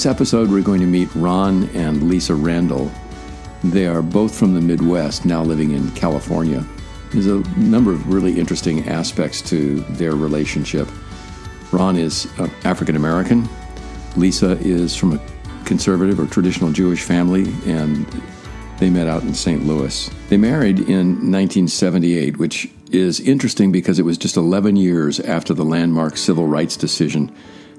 this episode, we're going to meet Ron and Liessa Randle. They are both from the Midwest, now living in California. There's a number of really interesting aspects to their relationship. Ron is uh, African American. Liessa is from a conservative or traditional Jewish family, and they met out in St. Louis. They married in 1978, which is interesting because it was just 11 years after the landmark civil rights decision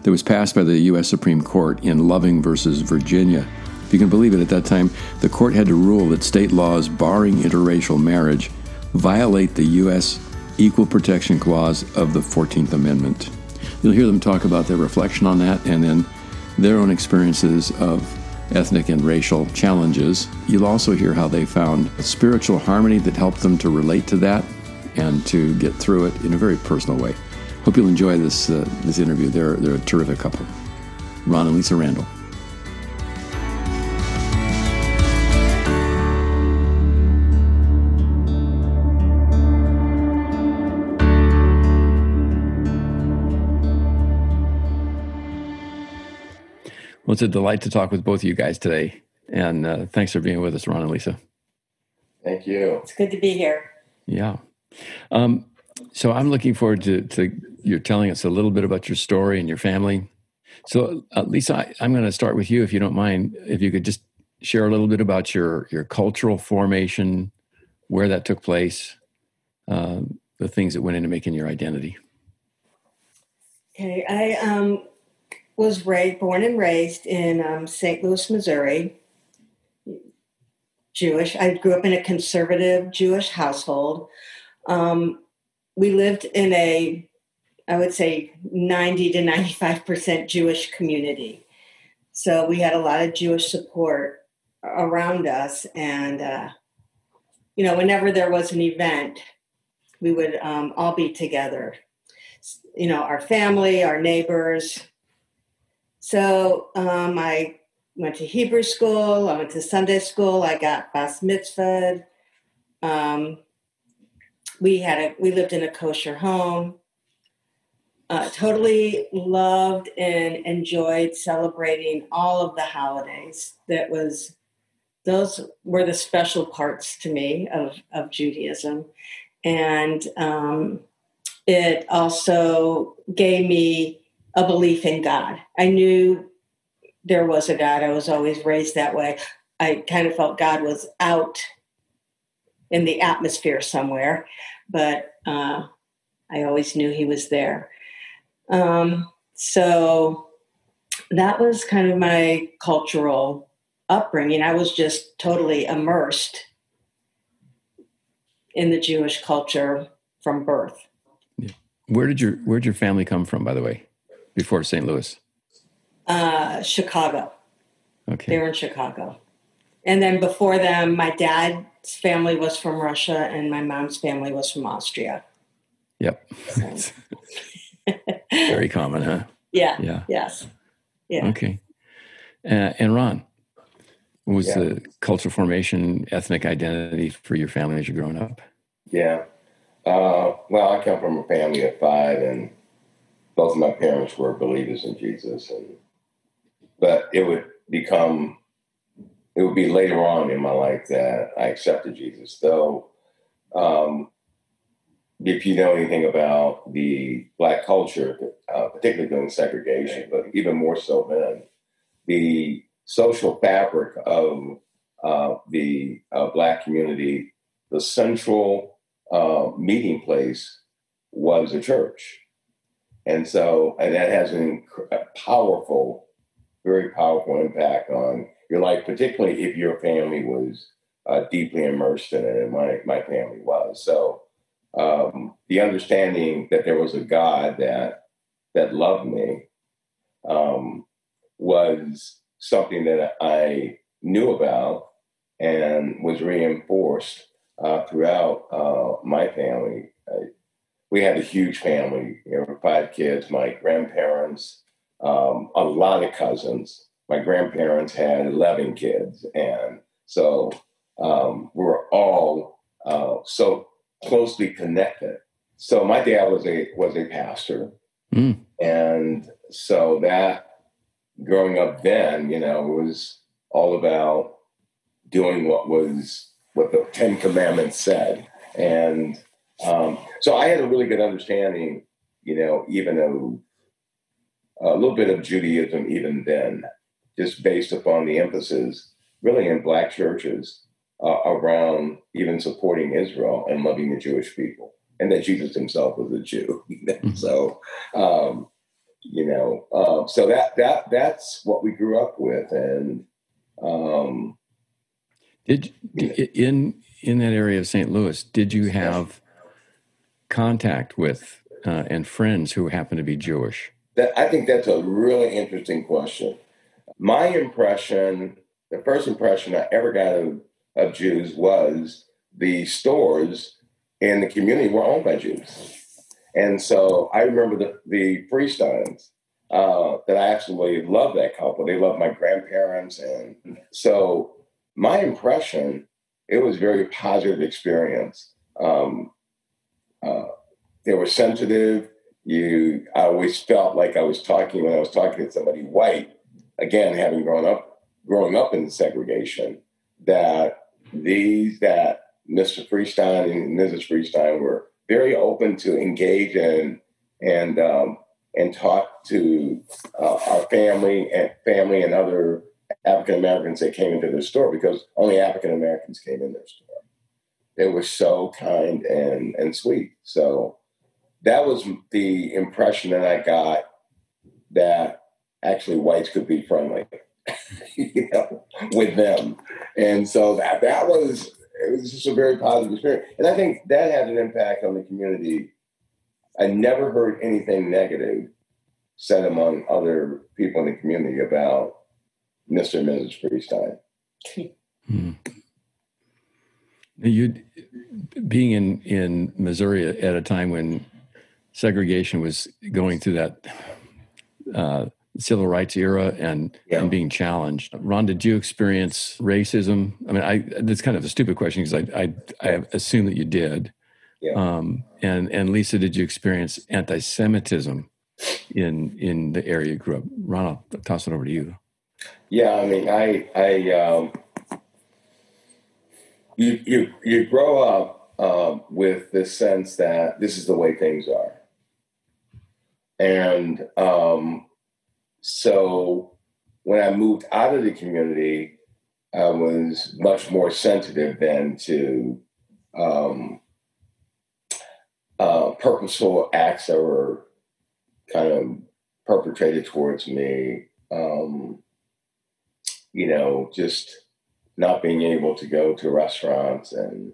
that was passed by the U.S. Supreme Court in Loving versus Virginia. If you can believe it, at that time, the court had to rule that state laws barring interracial marriage violate the U.S. Equal Protection Clause of the 14th Amendment. You'll hear them talk about their reflection on that and then their own experiences of ethnic and racial challenges. You'll also hear how they found spiritual harmony that helped them to relate to that and to get through it in a very personal way. Hope you'll enjoy this uh, this interview. They're they're a terrific couple. Ron and Liessa Randle. Well, it's a delight to talk with both of you guys today. And uh, thanks for being with us, Ron and Liessa. Thank you. It's good to be here. Yeah. Um, so I'm looking forward to, to you're telling us a little bit about your story and your family. So, uh, Liessa, I, am going to start with you, if you don't mind. If you could just share a little bit about your your cultural formation, where that took place, uh, the things that went into making your identity. Okay, I um, was raised, born and raised in um, St. Louis, Missouri. Jewish. I grew up in a conservative Jewish household. Um, we lived in a I would say 90 to 95% Jewish community. So we had a lot of Jewish support around us. And, uh, you know, whenever there was an event, we would um, all be together. You know, our family, our neighbors. So um, I went to Hebrew school, I went to Sunday school, I got bas mitzvah. Um, we had a we lived in a kosher home uh, totally loved and enjoyed celebrating all of the holidays. That was those were the special parts to me of of Judaism, and um, it also gave me a belief in God. I knew there was a God. I was always raised that way. I kind of felt God was out in the atmosphere somewhere, but uh, I always knew He was there. Um, so that was kind of my cultural upbringing. I was just totally immersed in the Jewish culture from birth. Yeah. Where did your Where did your family come from, by the way, before St. Louis? Uh, Chicago. Okay. They were in Chicago, and then before them, my dad's family was from Russia, and my mom's family was from Austria. Yep. So. Very common, huh? Yeah. Yeah. Yes. Yeah. Okay. Uh, and Ron, what was yeah. the cultural formation, ethnic identity for your family as you're growing up? Yeah. Uh, well, I come from a family of five, and both of my parents were believers in Jesus, and but it would become it would be later on in my life that I accepted Jesus, though. Um, if you know anything about the black culture, uh, particularly during segregation, but even more so then, the social fabric of uh, the uh, black community, the central uh, meeting place was a church. And so, and that has an a powerful, very powerful impact on your life, particularly if your family was uh, deeply immersed in it, and my, my family was. So, um, the understanding that there was a God that that loved me um, was something that I knew about and was reinforced uh, throughout uh, my family. I, we had a huge family, you know, five kids, my grandparents, um, a lot of cousins. My grandparents had 11 kids. And so um, we were all uh, so closely connected. So my dad was a was a pastor, mm. and so that growing up then, you know, was all about doing what was what the Ten Commandments said, and um, so I had a really good understanding, you know, even of a little bit of Judaism even then, just based upon the emphasis really in black churches uh, around even supporting Israel and loving the Jewish people, and that Jesus himself was a Jew. mm-hmm. So, um, you know, um, so that that that's what we grew up with, and um, did in in that area of St. Louis, did you have contact with uh, and friends who happen to be Jewish? That, I think that's a really interesting question. My impression, the first impression I ever got of, of Jews was the stores in the community were owned by Jews. And so I remember the, the Freesteins uh, that I absolutely loved that couple. They loved my grandparents. And so my impression, it was very positive experience. Um, uh, they were sensitive. You, I always felt like I was talking when I was talking to somebody white. Again, having grown up, growing up in segregation, that these that Mr. Freestein and Mrs. Freestein were very open to engage in and um, and talk to uh, our family and family and other African Americans that came into the store because only African Americans came in their store. They were so kind and and sweet. So that was the impression that I got that actually whites could be friendly, you know, with them. And so that that was it was just a very positive experience. And I think that had an impact on the community. I never heard anything negative said among other people in the community about Mr. and Mrs. Freestein. Hmm. You being in in Missouri at a time when segregation was going through that uh, civil rights era and, yeah. and being challenged. Ron, did you experience racism? I mean, I that's kind of a stupid question because I, I, I assume that you did. Yeah. Um, and and Lisa, did you experience anti-Semitism in in the area you grew up? Ron, I'll toss it over to you. Yeah, I mean, I I um, you you you grow up um, with this sense that this is the way things are, and um, so when I moved out of the community, I was much more sensitive then to um, uh, purposeful acts that were kind of perpetrated towards me. Um, you know, just not being able to go to restaurants and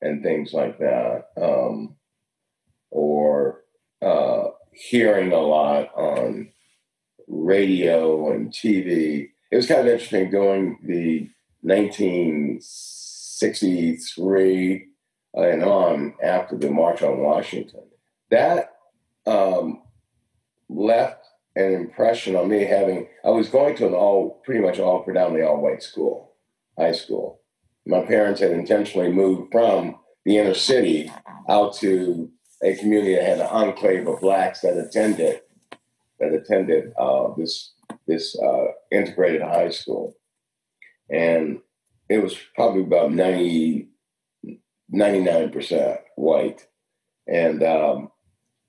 and things like that, um, or uh, hearing a lot on radio and TV. It was kind of interesting doing the 1963 and on after the March on Washington. That um, left an impression on me having, I was going to an all, pretty much all predominantly all white school, high school. My parents had intentionally moved from the inner city out to a community that had an enclave of blacks that attended that attended uh, this this uh, integrated high school, and it was probably about 99 percent white, and um,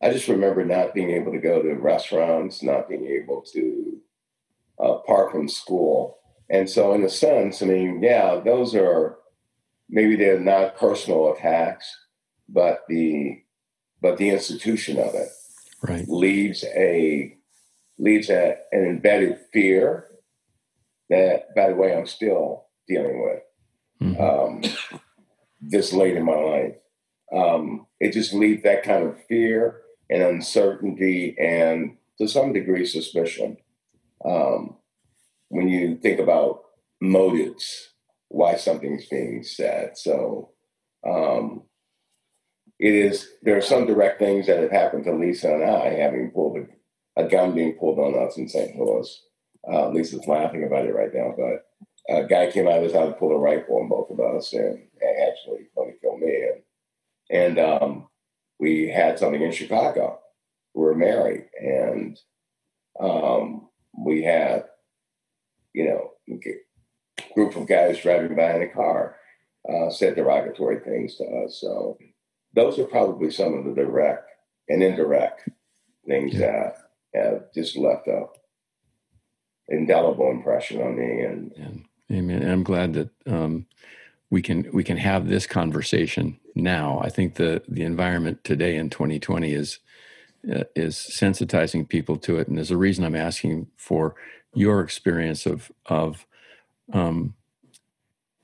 I just remember not being able to go to restaurants, not being able to uh, park from school, and so in a sense, I mean, yeah, those are maybe they're not personal attacks, but the but the institution of it right. leaves a leaves a, an embedded fear that, by the way, I'm still dealing with mm-hmm. um, this late in my life. Um, it just leaves that kind of fear and uncertainty and to some degree suspicion um, when you think about motives why something's being said. So um, it is there are some direct things that have happened to Liessa and I, having pulled a, a gun being pulled on us in St. Louis. Uh, Liessa's laughing about it right now, but a guy came out of his house and pulled a rifle on both of us and, actually going to kill me. And, and um, we had something in Chicago. We were married, and um, we had, you know, a group of guys driving by in a car uh, said derogatory things to us. So those are probably some of the direct and indirect things yeah. that have just left a indelible impression on me. And yeah. amen. And I'm glad that um, we can we can have this conversation now. I think the the environment today in 2020 is uh, is sensitizing people to it, and there's a reason I'm asking for your experience of of um,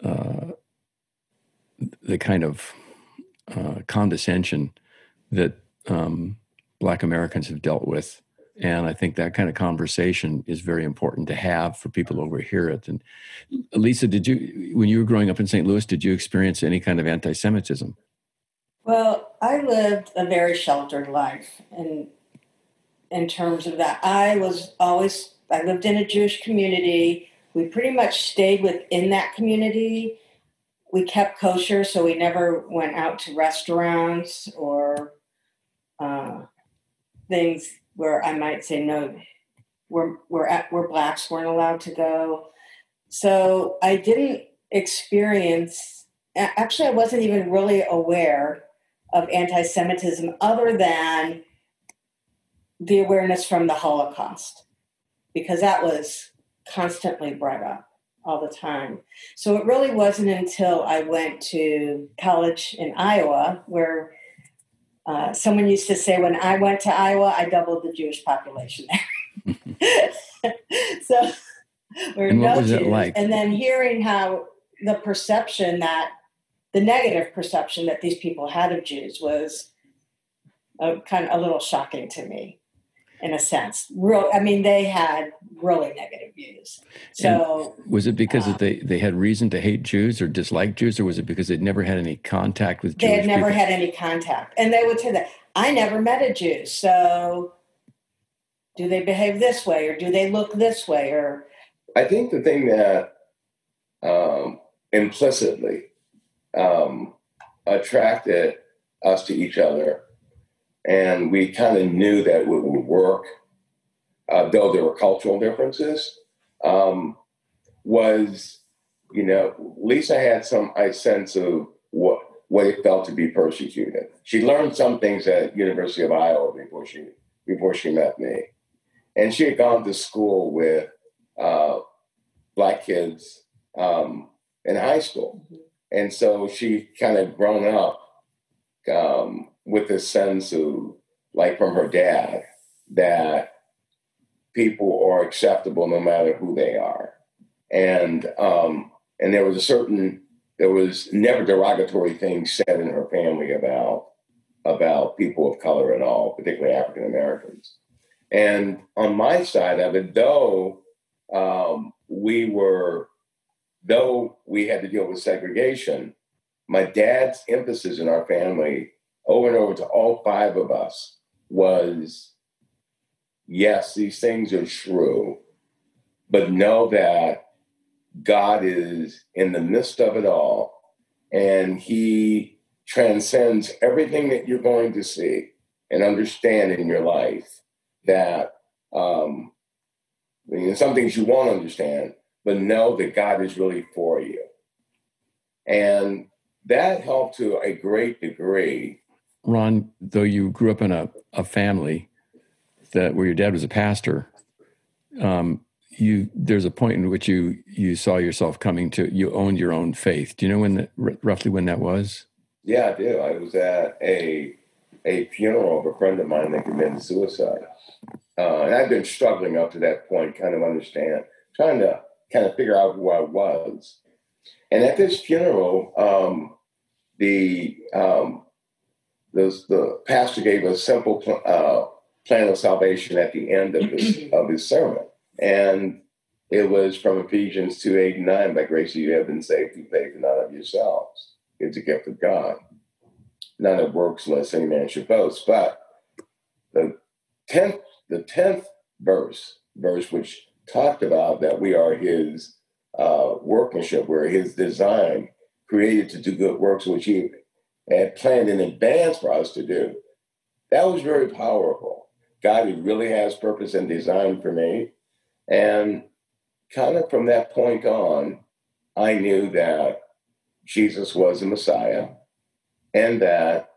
uh, the kind of uh, condescension that um, Black Americans have dealt with. And I think that kind of conversation is very important to have for people to overhear it. And Liessa, did you, when you were growing up in St. Louis, did you experience any kind of anti Semitism? Well, I lived a very sheltered life. And in terms of that, I was always, I lived in a Jewish community. We pretty much stayed within that community we kept kosher, so we never went out to restaurants or uh, things where I might say no, where where at, where blacks weren't allowed to go. So I didn't experience. Actually, I wasn't even really aware of anti-Semitism other than the awareness from the Holocaust, because that was constantly brought up all the time. So it really wasn't until I went to college in Iowa where uh, someone used to say, when I went to Iowa, I doubled the Jewish population there. so we're and what no was Jews. it like? And then hearing how the perception that the negative perception that these people had of Jews was a, kind of a little shocking to me in a sense. Real, I mean, they had really negative views. So and was it because uh, they they had reason to hate Jews or dislike Jews, or was it because they'd never had any contact with? Jews? They Jewish had never people? had any contact, and they would say that I never met a Jew. So, do they behave this way, or do they look this way, or? I think the thing that um, implicitly um, attracted us to each other and we kind of knew that it would work, uh, though there were cultural differences. Um, was you know Liessa had some a sense of what what it felt to be persecuted. She learned some things at University of Iowa before she before she met me, and she had gone to school with uh, black kids um, in high school, and so she kind of grown up um, with sense of, like from her dad, that people are acceptable no matter who they are. And um, and there was a certain there was never derogatory things said in her family about about people of color at all, particularly African Americans. And on my side of it, though um, we were, though we had to deal with segregation, my dad's emphasis in our family over and over to all five of us was yes, these things are true, but know that God is in the midst of it all and He transcends everything that you're going to see and understand in your life. That um, some things you won't understand, but know that God is really for you. And that helped to a great degree Ron, though you grew up in a, a family that where your dad was a pastor, um, you there's a point in which you you saw yourself coming to you owned your own faith. Do you know when r- roughly when that was? Yeah, I do. I was at a a funeral of a friend of mine that committed suicide, uh, and I've been struggling up to that point, kind of understand, trying to kind of figure out who I was. And at this funeral, um, the um, the, the pastor gave a simple uh, plan of salvation at the end of his, of his sermon. And it was from Ephesians 2 8 and 9 by grace you have been saved through faith not of yourselves. It's a gift of God. None of works unless any man should boast. But the tenth, the tenth verse, verse which talked about that we are his uh, workmanship, we're his design, created to do good works which he had planned in advance for us to do. That was very powerful. God really has purpose and design for me. And kind of from that point on, I knew that Jesus was the Messiah and that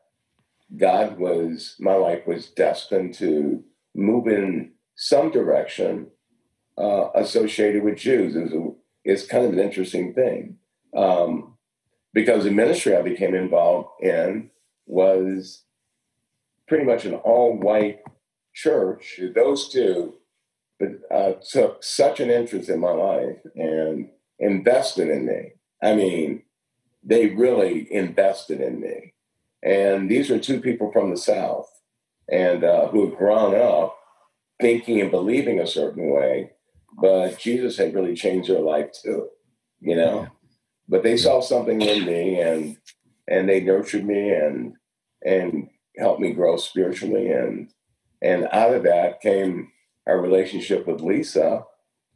God was, my life was destined to move in some direction uh, associated with Jews. Is kind of an interesting thing um, because the ministry I became involved in was pretty much an all white church. Those two uh, took such an interest in my life and invested in me. I mean, they really invested in me. And these are two people from the South and uh, who have grown up thinking and believing a certain way, but Jesus had really changed their life too, you know. But they saw something in me and and they nurtured me and and helped me grow spiritually and and out of that came our relationship with Liessa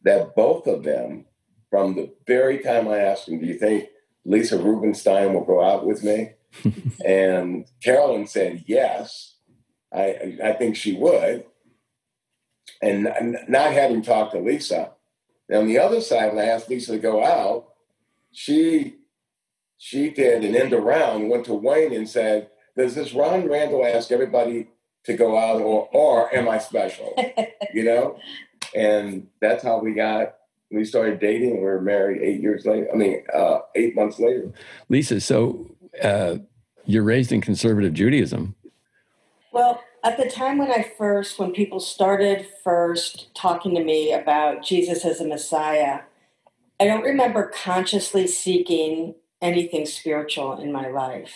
that both of them from the very time I asked them, do you think Liessa Rubinstein will go out with me? and Carolyn said yes. I I think she would. And not having talked to Liessa. on the other side, when I asked Liessa to go out, she she did an end around, went to Wayne and said, Does this Ron Randle ask everybody to go out or or am I special? you know? And that's how we got we started dating we were married eight years later. I mean, uh, eight months later. Liessa, so uh, you're raised in conservative Judaism. Well, at the time when I first, when people started first talking to me about Jesus as a Messiah, I don't remember consciously seeking anything spiritual in my life.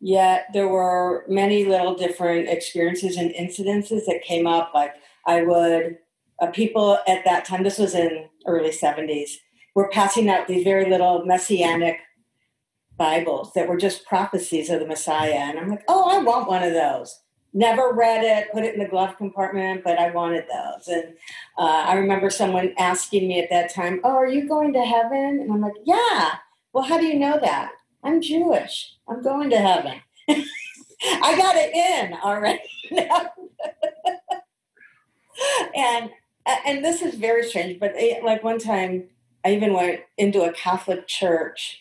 Yet there were many little different experiences and incidences that came up. Like I would, uh, people at that time, this was in early 70s, were passing out these very little messianic Bibles that were just prophecies of the Messiah. And I'm like, oh, I want one of those never read it, put it in the glove compartment, but I wanted those. And uh, I remember someone asking me at that time, Oh, are you going to heaven? And I'm like, Yeah. Well, how do you know that? I'm Jewish. I'm going to heaven. I got it in already. and and this is very strange, but it, like one time I even went into a Catholic church,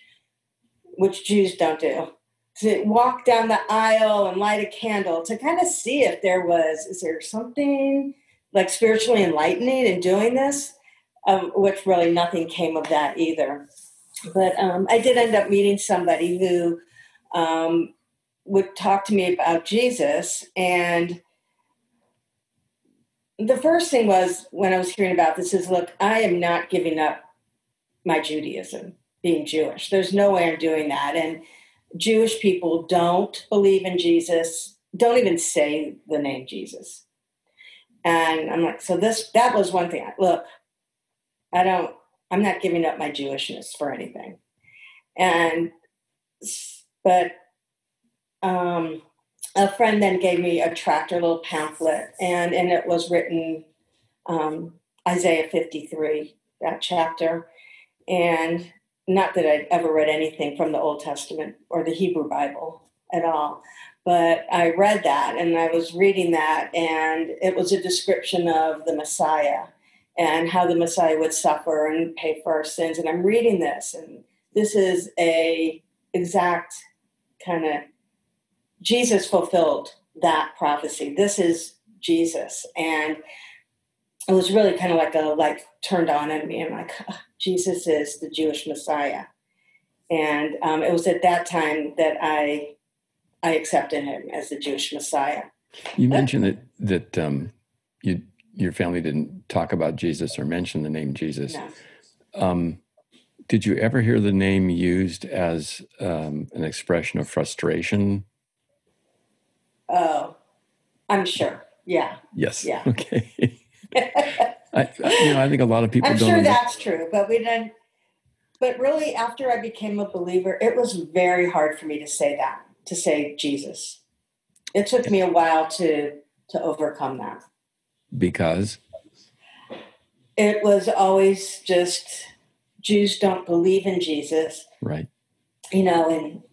which Jews don't do to walk down the aisle and light a candle to kind of see if there was is there something like spiritually enlightening in doing this um, which really nothing came of that either. But um, i did end up meeting somebody who um, would talk to me about jesus and the first thing was when i was hearing about this is look i am not giving up my judaism being jewish. There's no way i'm doing that. And Jewish people don't believe in Jesus, don't even say the name Jesus. And I'm like, so this, that was one thing. Look, I don't, I'm not giving up my Jewishness for anything. And, but, um, a friend then gave me a tractor, little pamphlet, and and it was written um, Isaiah 53, that chapter. And not that I'd ever read anything from the Old Testament or the Hebrew Bible at all, but I read that and I was reading that, and it was a description of the Messiah and how the Messiah would suffer and pay for our sins. And I'm reading this, and this is a exact kind of Jesus fulfilled that prophecy. This is Jesus, and it was really kind of like a like turned on in me. I'm like, oh, Jesus is the Jewish Messiah, and um, it was at that time that I I accepted him as the Jewish Messiah. You mentioned that that um, you your family didn't talk about Jesus or mention the name Jesus. No. Um, did you ever hear the name used as um, an expression of frustration? Oh, I'm sure. Yeah. Yes. Yeah. Okay. I, you know, I think a lot of people. I'm sure that's true, but we didn't. But really, after I became a believer, it was very hard for me to say that, to say Jesus. It took me a while to to overcome that. Because it was always just Jews don't believe in Jesus, right? You know, and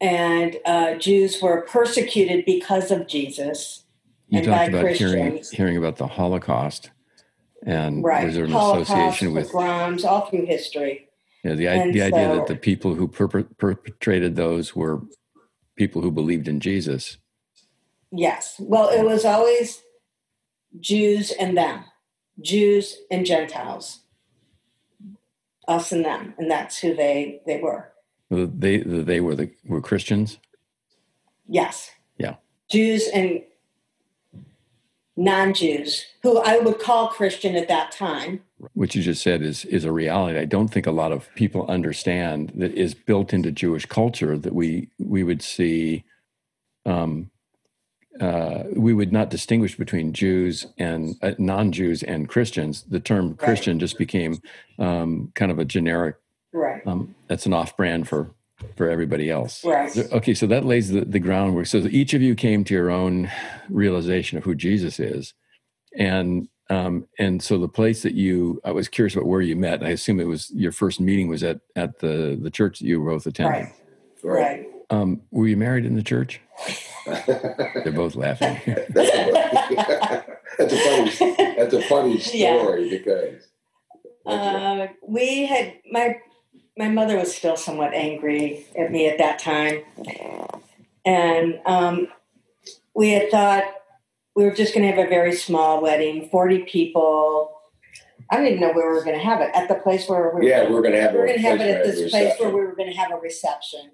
and uh, Jews were persecuted because of Jesus you talked about hearing hearing about the Holocaust and right. was there an Holocaust, association with pogroms all through history. yeah, the, And the idea so- that the people who perp- perpetrated those were people who believed in Jesus? Yes. Well, it was always Jews and them, Jews and Gentiles, us and them, and that's who they they were. They they were the were Christians. Yes. Yeah. Jews and non-Jews, who I would call Christian at that time. What you just said is is a reality. I don't think a lot of people understand that is built into Jewish culture that we we would see. Um, uh, we would not distinguish between Jews and uh, non-Jews and Christians. The term Christian just became um, kind of a generic. Right. Um, that's an off-brand for for everybody else. Right. Okay, so that lays the, the groundwork. So each of you came to your own realization of who Jesus is, and um, and so the place that you, I was curious about where you met. I assume it was your first meeting was at at the the church that you both attended. Right. Right. Um, were you married in the church? They're both laughing. that's, a, that's a funny. That's a funny Yeah. story because. Uh, we had my my mother was still somewhat angry at me at that time, and um, we had thought we were just going to have a very small wedding, forty people. I didn't even know where we were going to have it at the place where we were. yeah, we're going to have. It. we were going to have it at reception. this place where we were going to have a reception.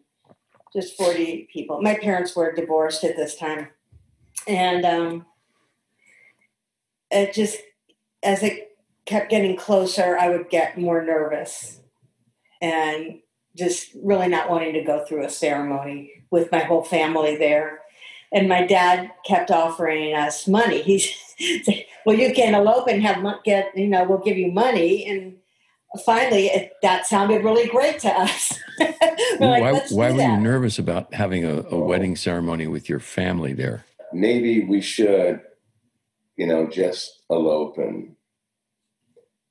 Just 40 people. My parents were divorced at this time. And um, it just, as it kept getting closer, I would get more nervous and just really not wanting to go through a ceremony with my whole family there. And my dad kept offering us money. He's, well, you can elope and have mon- get, you know, we'll give you money. And finally, it, that sounded really great to us. We're like, why why were you nervous about having a, a wedding ceremony with your family there? maybe we should, you know, just elope and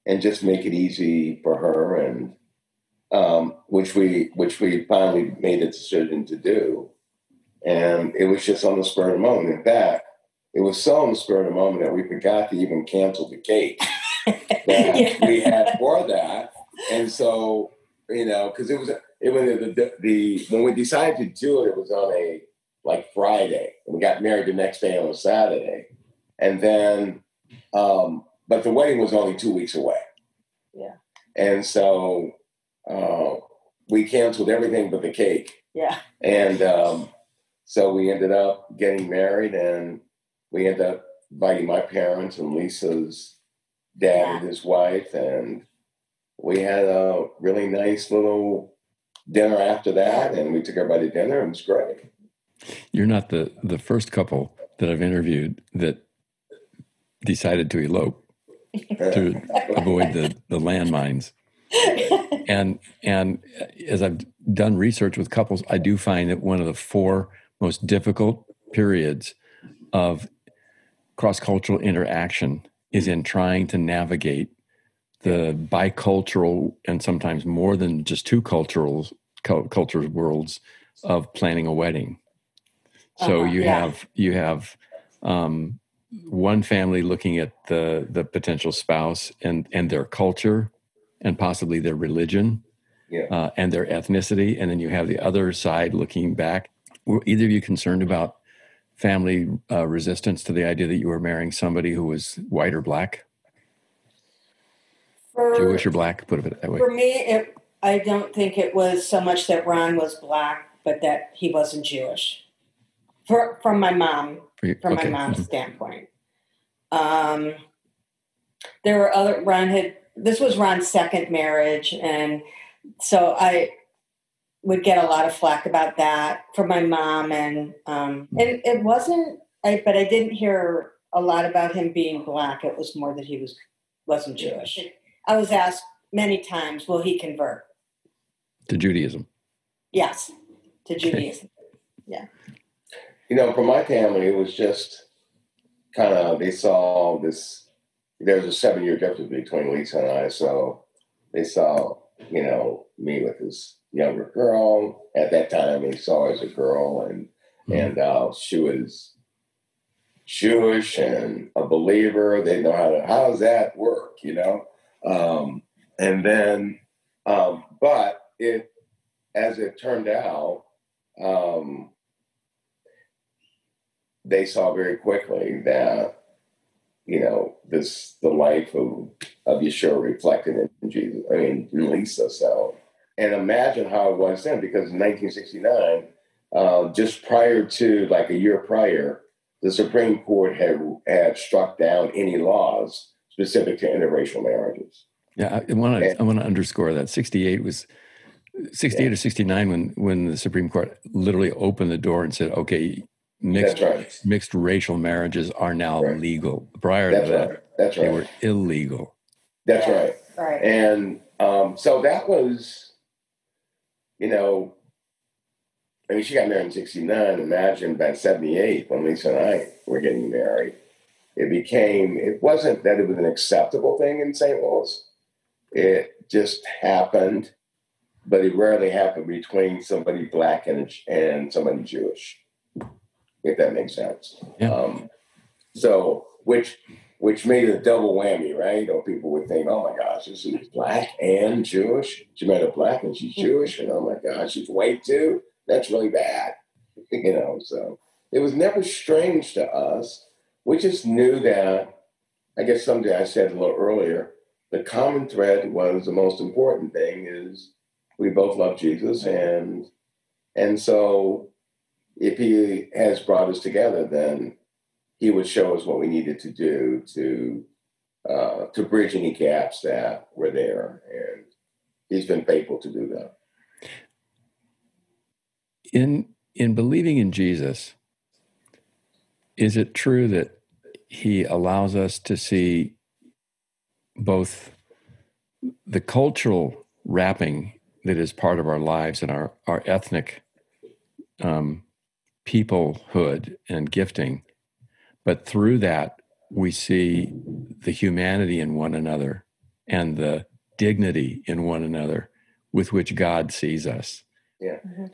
and just make it easy for her, and um, which we which we finally made a decision to do, and it was just on the spur of the moment. In fact, it was so on the spur of the moment that we forgot to even cancel the cake that Yeah. we had for that, and so you know, because it was it was the, the the when we decided to do it, it was on a like Friday. And we got married the next day on a Saturday. And then, um, but the wedding was only two weeks away. Yeah. And so uh, we canceled everything but the cake. Yeah. And um, so we ended up getting married and we ended up inviting my parents and Liessa's dad Yeah. and his wife. And we had a really nice little dinner after that. And we took everybody to dinner. and It was great. You're not the the first couple that I've interviewed that decided to elope to avoid the the landmines. And and as I've done research with couples, I do find that one of the four most difficult periods of cross cultural interaction is in trying to navigate the bicultural and sometimes more than just two cultural cul- cultures worlds of planning a wedding. So Uh-huh, you yeah. have you have um, one family looking at the the potential spouse and and their culture and possibly their religion Yeah. uh, and their ethnicity, and then you have the other side looking back. Were either of you concerned about family uh, resistance to the idea that you were marrying somebody who was white or black, For, Jewish or black? Put it that way. for me, it, I don't think it was so much that Ron was black, but that he wasn't Jewish. For, from my mom, you- from okay. my mom's Mhm. standpoint. Um, there were other Ron had this was Ron's second marriage, and so I would get a lot of flack about that from my mom, and um, and it wasn't. I, but I didn't hear a lot about him being black. It was more that he was wasn't Jewish. I was asked many times, "Will he convert?" to Judaism. Yes, to Judaism. Yeah. You know, for my family, it was just kind of they saw this. There's a seven year difference between Liessa and I, so they saw, you know, me with this younger girl. At that time, they saw her as a girl, and Mhm. and uh, she was Jewish and a believer. They know how to how does that work, you know? Um, and then, um, but it as it turned out, um, they saw very quickly that you know this the life of of Yeshua reflected in Jesus. I mean, in Liessa. So, and imagine how it was then, because in 1969, uh, just prior to like a year prior, the Supreme Court had had struck down any laws specific to interracial marriages. Yeah, I want to I want to underscore that 68 was 68 yeah. or 69 when when the Supreme Court literally opened the door and said, "Okay, mixed right. mixed racial marriages are now right. legal." Prior That's to that, right. That's they were illegal. That's right. Right. And um, so that was, you know, I mean, she got married in '69. Imagine by '78 when Liessa and I were getting married, it became. It wasn't that it was an acceptable thing in St. Louis. It just happened but it rarely happened between somebody black and and somebody Jewish, if that makes sense. Yeah. Um, so which which made it a double whammy, right? Or people would think, oh my gosh, this is black and Jewish. She met a black and she's Jewish, and oh my gosh, she's white too. That's really bad, you know. So it was never strange to us. We just knew that. I guess something I said a little earlier. The common thread was the most important thing is we both love Jesus, and and so if He has brought us together, then He would show us what we needed to do to uh, to bridge any gaps that were there, and He's been faithful to do that. In in believing in Jesus, is it true that He allows us to see both the cultural wrapping that is part of our lives and our, our ethnic um, peoplehood and gifting. But through that, we see the humanity in one another and the dignity in one another with which God sees us. Yeah. Mm-hmm.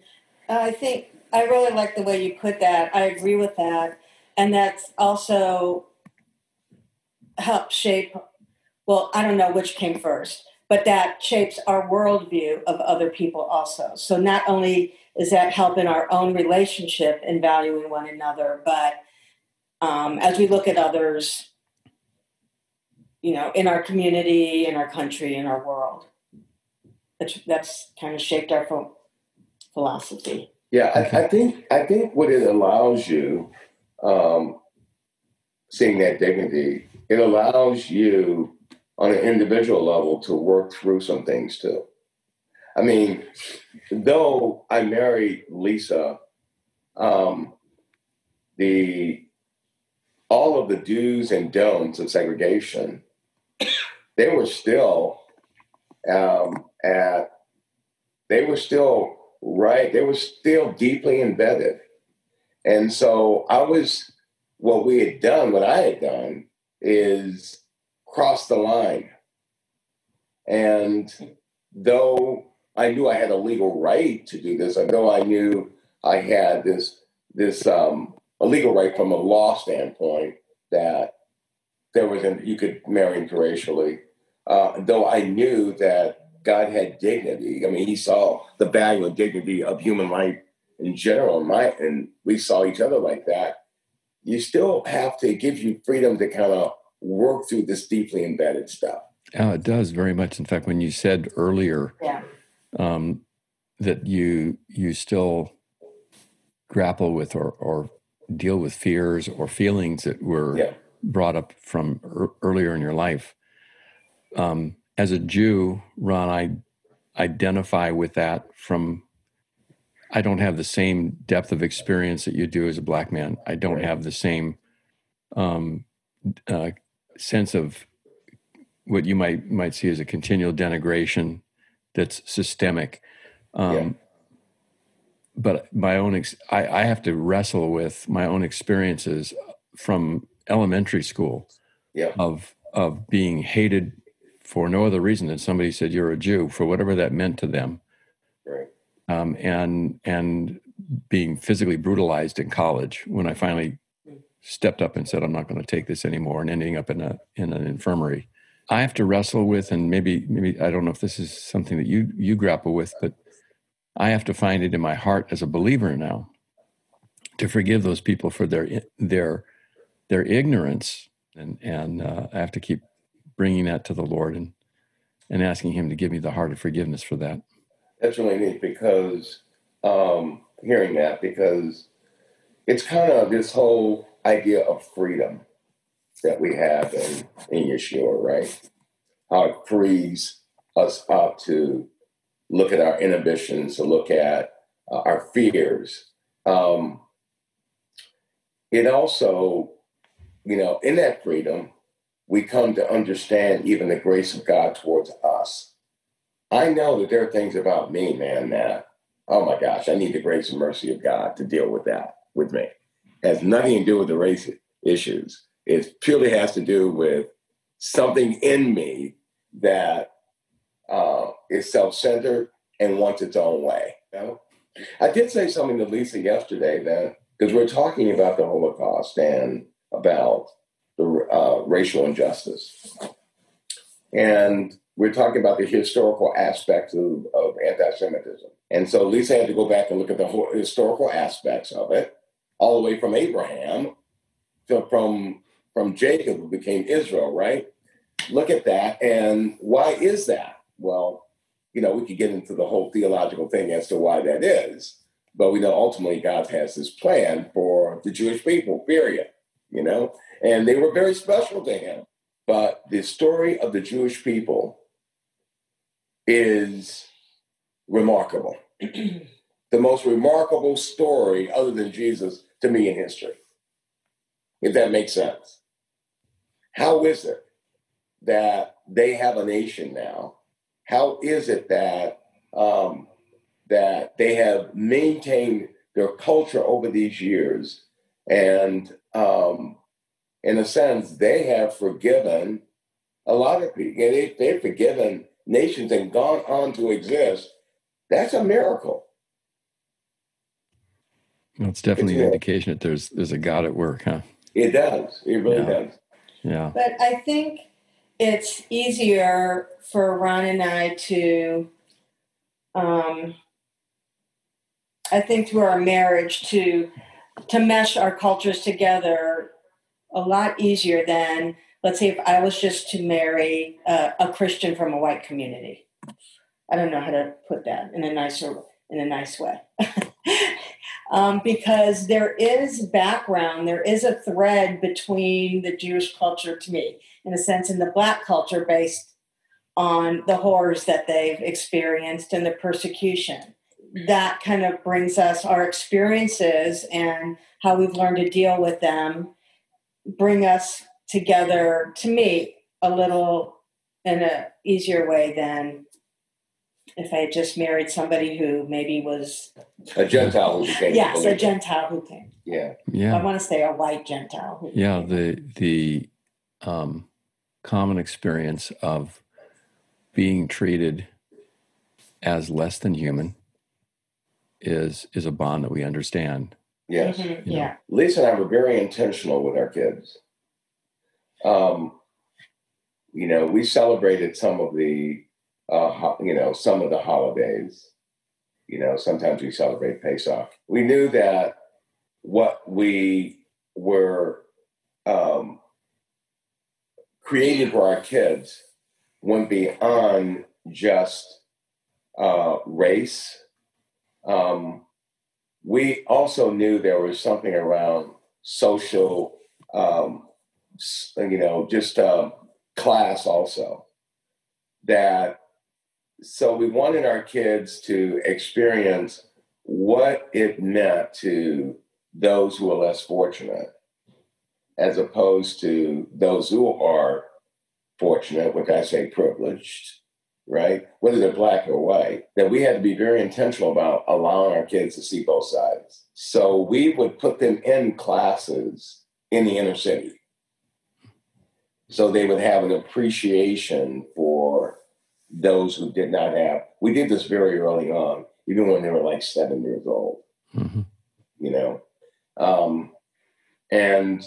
I think I really like the way you put that. I agree with that. And that's also helped shape, well, I don't know which came first but that shapes our worldview of other people also. So not only is that helping our own relationship in valuing one another, but um, as we look at others, you know, in our community, in our country, in our world, that's, that's kind of shaped our philosophy. Yeah, I, I, think I think what it allows you, um, seeing that dignity, it allows you on an individual level to work through some things too. I mean, though I married Liessa, um, the all of the do's and don'ts of segregation, they were still um, at they were still right. They were still deeply embedded, and so I was what we had done. What I had done is crossed the line. And though I knew I had a legal right to do this, I though I knew I had this this um, a legal right from a law standpoint that there was an, you could marry interracially. Uh, though I knew that God had dignity. I mean, He saw the value and dignity of human life in general. And my and we saw each other like that. You still have to give you freedom to kind of work through this deeply embedded stuff. Oh, it does very much. In fact, when you said earlier yeah. um, that you you still grapple with or, or deal with fears or feelings that were yeah. brought up from er- earlier in your life. Um, as a Jew, Ron, I identify with that from. I don't have the same depth of experience that you do as a black man. I don't right. have the same um, uh, sense of what you might might see as a continual denigration that's systemic. Um, yeah. But my own, ex- I, I have to wrestle with my own experiences from elementary school yeah. of of being hated for no other reason than somebody said you're a Jew for whatever that meant to them, right. um, and and being physically brutalized in college when I finally stepped up and said, "I'm not going to take this anymore," and ending up in a in an infirmary. I have to wrestle with, and maybe maybe I don't know if this is something that you you grapple with, but I have to find it in my heart as a believer now to forgive those people for their their their ignorance, and and uh, I have to keep bringing that to the Lord and and asking Him to give me the heart of forgiveness for that. That's really neat because um, hearing that because it's kind of this whole idea of freedom that we have in, in Yeshua, right? How it frees us up to look at our inhibitions, to look at uh, our fears. Um, it also, you know, in that freedom, we come to understand even the grace of God towards us. I know that there are things about me, man, that, oh my gosh, I need the grace and mercy of God to deal with that with me. Has nothing to do with the race issues. It purely has to do with something in me that uh, is self-centered and wants its own way. You know? I did say something to Liessa yesterday that because we're talking about the Holocaust and about the uh, racial injustice, and we're talking about the historical aspects of, of anti-Semitism. And so Liessa had to go back and look at the historical aspects of it, all the way from Abraham to, from from Jacob, who became Israel, right? Look at that. And why is that? Well, you know, we could get into the whole theological thing as to why that is, but we know ultimately God has this plan for the Jewish people, period, you know, and they were very special to him. But the story of the Jewish people is remarkable. the most remarkable story, other than Jesus, to me in history, if that makes sense. How is it that they have a nation now? How is it that um, that they have maintained their culture over these years, and um, in a sense, they have forgiven a lot of people. They, they've forgiven nations and gone on to exist. That's a miracle. Well, it's definitely it's an indication that there's there's a God at work, huh? It does. It really yeah. does. Yeah. But I think it's easier for Ron and I to, um, I think through our marriage to to mesh our cultures together a lot easier than let's say if I was just to marry uh, a Christian from a white community. I don't know how to put that in a nicer in a nice way. um, because there is background, there is a thread between the Jewish culture to me, in a sense, in the Black culture based on the horrors that they've experienced and the persecution. That kind of brings us our experiences and how we've learned to deal with them, bring us together to me a little in an easier way than if I had just married somebody who maybe was a Gentile who became yes, a Gentile who came. Yeah, yeah. I want to say a white Gentile. yeah, the the um, common experience of being treated as less than human is is a bond that we understand. Yes. Mm-hmm. Yeah. Know. Liessa and I were very intentional with our kids. Um, you know, we celebrated some of the uh, you know, some of the holidays. You know, sometimes we celebrate Pesach. We knew that what we were um, creating for our kids went beyond just uh, race. Um, we also knew there was something around social, um, you know, just uh, class also that so we wanted our kids to experience what it meant to those who are less fortunate as opposed to those who are fortunate, which I say privileged, right? Whether they're black or white, that we had to be very intentional about allowing our kids to see both sides. So we would put them in classes in the inner city. So they would have an appreciation for those who did not have. We did this very early on, even when they were like seven years old. Mm-hmm. You know, um, and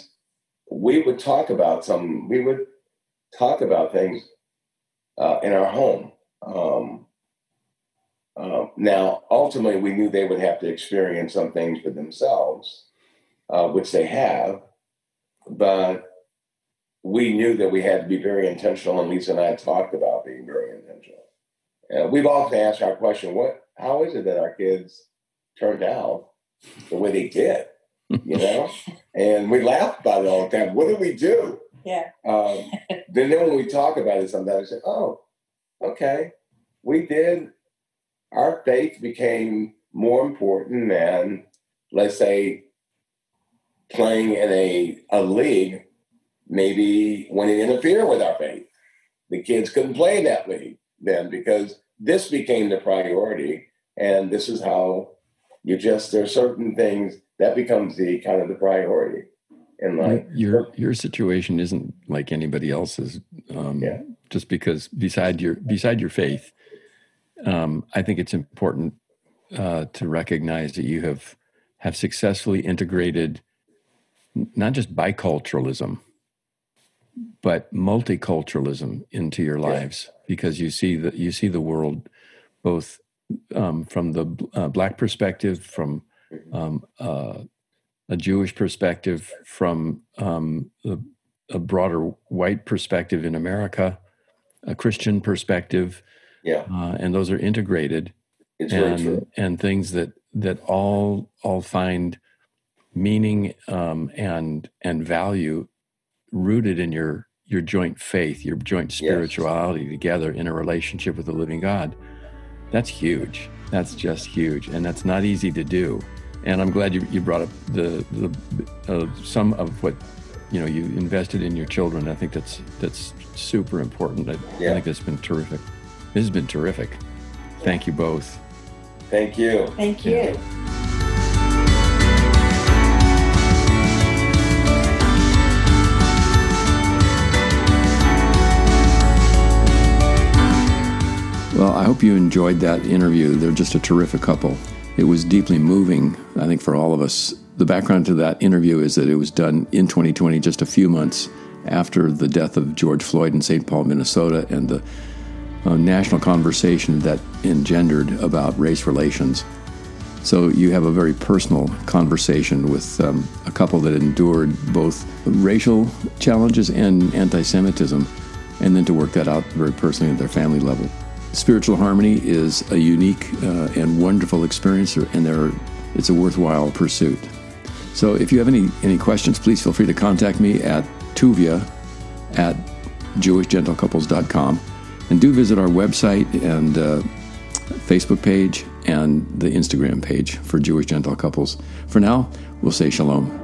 we would talk about some, we would talk about things uh, in our home. Um, uh, now, ultimately, we knew they would have to experience some things for themselves, uh, which they have, but we knew that we had to be very intentional, and Liessa and I talked about being very intentional. And we've often asked our question: "What? How is it that our kids turned out the way they did?" You know, and we laugh about it all the time. What did we do? Yeah. Um, then, then when we talk about it, sometimes I say, "Oh, okay, we did." Our faith became more important than, let's say, playing in a, a league maybe when it interfered with our faith. The kids couldn't play that league then because this became the priority. And this is how you just, there are certain things that becomes the kind of the priority in life. Your, your situation isn't like anybody else's. Um, yeah. Just because beside your, beside your faith, um, I think it's important uh, to recognize that you have, have successfully integrated not just biculturalism, but multiculturalism into your lives because you see that you see the world both um, from the uh, black perspective, from mm-hmm. um, uh, a Jewish perspective, from um, a, a, broader white perspective in America, a Christian perspective, yeah, uh, and those are integrated, it's and and things that that all all find meaning um, and and value rooted in your your joint faith, your joint spirituality yes. together in a relationship with the living God. That's huge. That's just huge, and that's not easy to do. And I'm glad you, you brought up the, the uh, some of what you know you invested in your children. I think that's that's super important. I, yeah. I think that's been terrific. This has been terrific. Thank you both. Thank you. Thank you. Yeah. Hope you enjoyed that interview. They're just a terrific couple. It was deeply moving, I think, for all of us. The background to that interview is that it was done in 2020, just a few months after the death of George Floyd in St. Paul, Minnesota, and the uh, national conversation that engendered about race relations. So you have a very personal conversation with um, a couple that endured both racial challenges and anti Semitism, and then to work that out very personally at their family level. Spiritual harmony is a unique uh, and wonderful experience, and there it's a worthwhile pursuit. So if you have any, any questions, please feel free to contact me at tuvia at jewishgentilecouples.com. And do visit our website and uh, Facebook page and the Instagram page for Jewish Gentile Couples. For now, we'll say shalom.